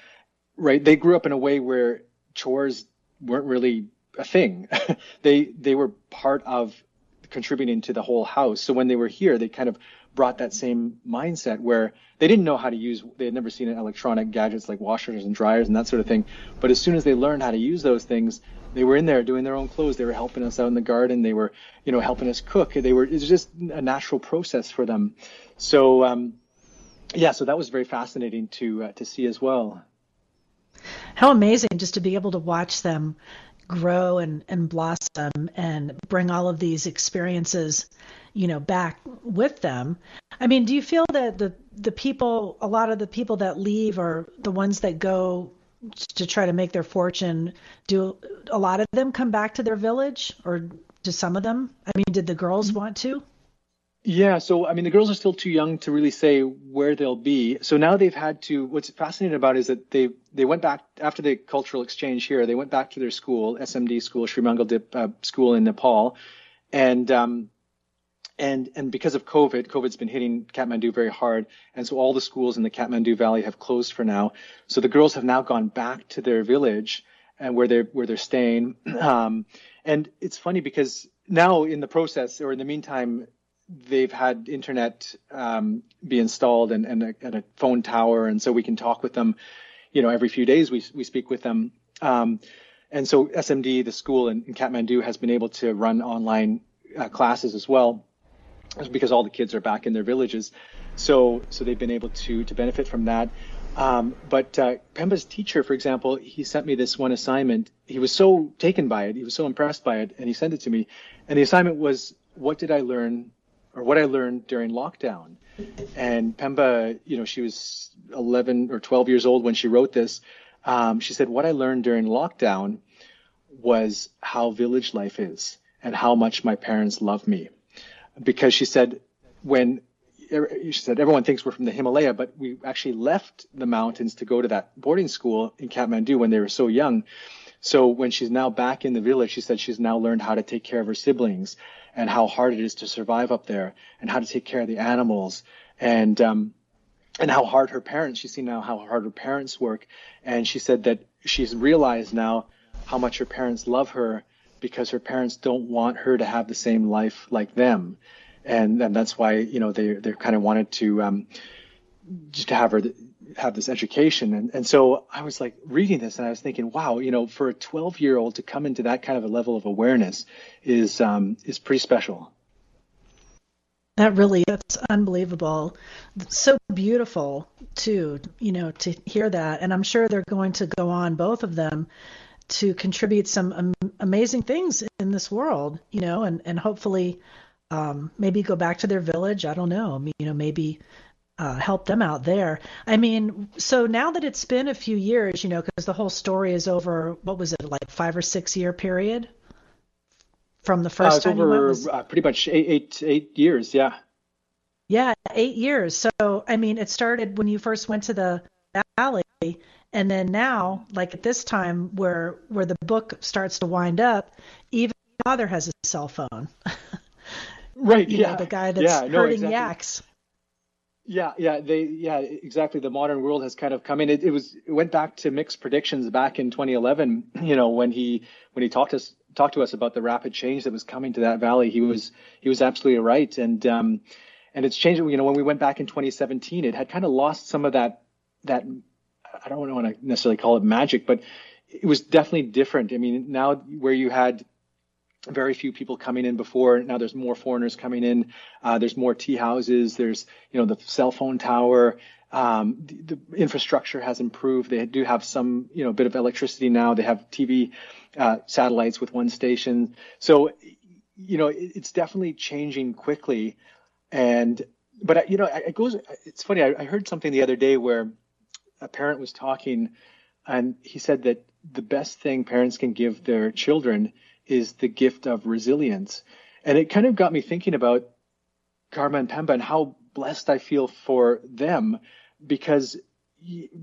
right? They grew up in a way where chores weren't really a thing. they they were part of contributing to the whole house. So when they were here, they kind of brought that same mindset where they didn't know how to use they had never seen electronic gadgets like washers and dryers and that sort of thing but as soon as they learned how to use those things they were in there doing their own clothes they were helping us out in the garden they were you know helping us cook they were it was just a natural process for them so um, yeah so that was very fascinating to uh, to see as well how amazing just to be able to watch them grow and, and blossom and bring all of these experiences you know back with them. I mean do you feel that the the people a lot of the people that leave are the ones that go to try to make their fortune? Do a lot of them come back to their village or do some of them? I mean did the girls mm-hmm. want to yeah, so I mean, the girls are still too young to really say where they'll be. So now they've had to. What's fascinating about is that they they went back after the cultural exchange here. They went back to their school, SMD school, Sri Mangal uh, school in Nepal, and um, and and because of COVID, COVID's been hitting Kathmandu very hard, and so all the schools in the Kathmandu Valley have closed for now. So the girls have now gone back to their village and where they're where they're staying. Um, and it's funny because now in the process or in the meantime they've had internet um, be installed and, and, a, and, a, phone tower, and so we can talk with them. You know, every few days we we speak with them. Um, and so SMD, the school in, in, Kathmandu, has been able to run online uh, classes as well, because all the kids are back in their villages. So so they've been able to to benefit from that. Um, but uh, Pemba's teacher, for example, he sent me this one assignment. He was so taken by it, he was so impressed by it, and he sent it to me. And the assignment was, "What did I learn or what I learned during lockdown. And Pemba, you know, she was 11 or 12 years old when she wrote this. Um, she said, What I learned during lockdown was how village life is and how much my parents love me. Because she said, when she said everyone thinks we're from the Himalaya, but we actually left the mountains to go to that boarding school in Kathmandu when they were so young. So when she's now back in the village, she said she's now learned how to take care of her siblings and how hard it is to survive up there and how to take care of the animals. And um, and how hard her parents she's seen now how hard her parents work. And she said that she's realized now how much her parents love her because her parents don't want her to have the same life like them. And and that's why you know they they kind of wanted to um, just to have her have this education. And, and so I was like reading this and I was thinking, wow, you know, for a 12 year old to come into that kind of a level of awareness is, um, is pretty special. That really, that's unbelievable. So beautiful too, you know, to hear that. And I'm sure they're going to go on, both of them, to contribute some am- amazing things in this world, you know, and, and hopefully um, maybe go back to their village. I don't know, you know, maybe uh, help them out there. I mean, so now that it's been a few years, you know, because the whole story is over, what was it, like five or six year period from the first uh, time over, you? Was, uh, pretty much eight, eight, eight years, yeah. Yeah, eight years. So, I mean, it started when you first went to the valley, and then now, like at this time, where where the book starts to wind up, even father has a cell phone. right. you yeah. Know, the guy that's yeah, no, herding exactly. yaks. Yeah, yeah, they, yeah, exactly. The modern world has kind of come in. It, it was, it went back to Mick's predictions back in 2011. You know, when he, when he talked to us, talked to us about the rapid change that was coming to that valley, he was, he was absolutely right. And, um, and it's changed. You know, when we went back in 2017, it had kind of lost some of that, that, I don't want to necessarily call it magic, but it was definitely different. I mean, now where you had very few people coming in before. Now there's more foreigners coming in. Uh, there's more tea houses. There's, you know, the cell phone tower. Um, the, the, infrastructure has improved. They do have some, you know, bit of electricity now. They have TV uh, satellites with one station. So, you know, it, it's definitely changing quickly. And, but you know, it goes. It's funny. I, I heard something the other day where a parent was talking, and he said that the best thing parents can give their children is the gift of resilience. And it kind of got me thinking about Karma and Pemba and how blessed I feel for them because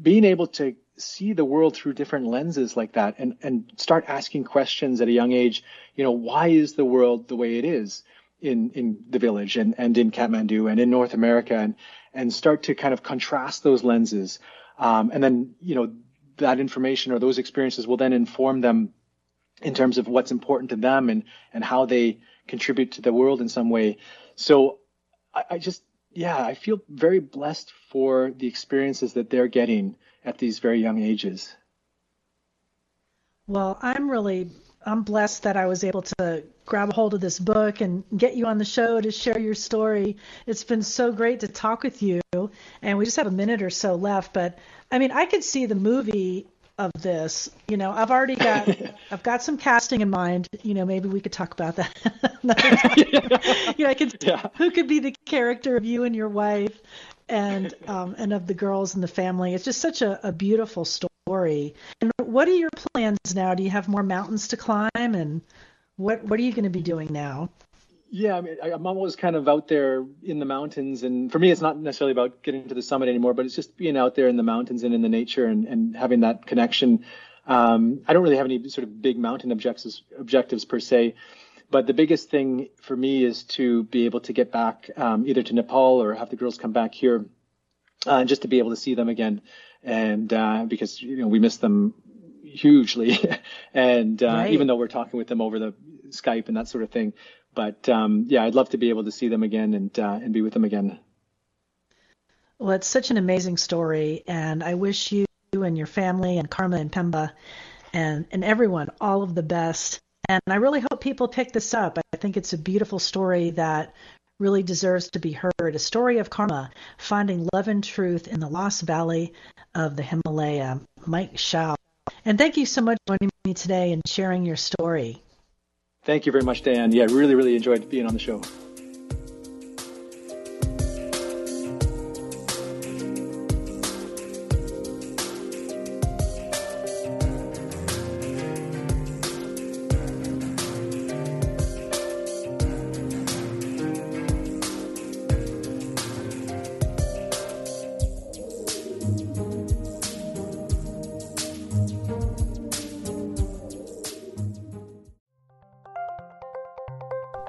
being able to see the world through different lenses like that and, and start asking questions at a young age, you know, why is the world the way it is in, in the village and, and in Kathmandu and in North America and, and start to kind of contrast those lenses. Um, and then, you know, that information or those experiences will then inform them in terms of what's important to them and and how they contribute to the world in some way. So I, I, just yeah, I feel very blessed for the experiences that they're getting at these very young ages. Well, I'm really I'm blessed that I was able to grab a hold of this book and get you on the show to share your story. It's been so great to talk with you. And we just have a minute or so left, but I mean, I could see the movie of this. You know, I've already got I've got some casting in mind. You know, maybe we could talk about that. you know, I could yeah. who could be the character of you and your wife, and um, and of the girls and the family. It's just such a, a beautiful story. And what are your plans now? Do you have more mountains to climb, and what what are you going to be doing now? Yeah, I mean, I, am always kind of out there in the mountains, and for me, it's not necessarily about getting to the summit anymore, but it's just being out there in the mountains and in the nature and, and having that connection. Um, I don't really have any sort of big mountain objectives objectives per se, but the biggest thing for me is to be able to get back um, either to Nepal or have the girls come back here, uh, just to be able to see them again, and uh, because you know we miss them hugely, and uh, right. even though we're talking with them over the Skype and that sort of thing but um, yeah, I'd love to be able to see them again and uh, and be with them again. Well, it's such an amazing story, and I wish you and your family and Karma and Pemba and and everyone all of the best. And I really hope people pick this up. I think it's a beautiful story that really deserves to be heard. A story of karma, finding love and truth in the lost valley of the Himalaya. Mike Schauch. And thank you so much for joining me today and sharing your story. Thank you very much, Dan. Yeah, really, really enjoyed being on the show.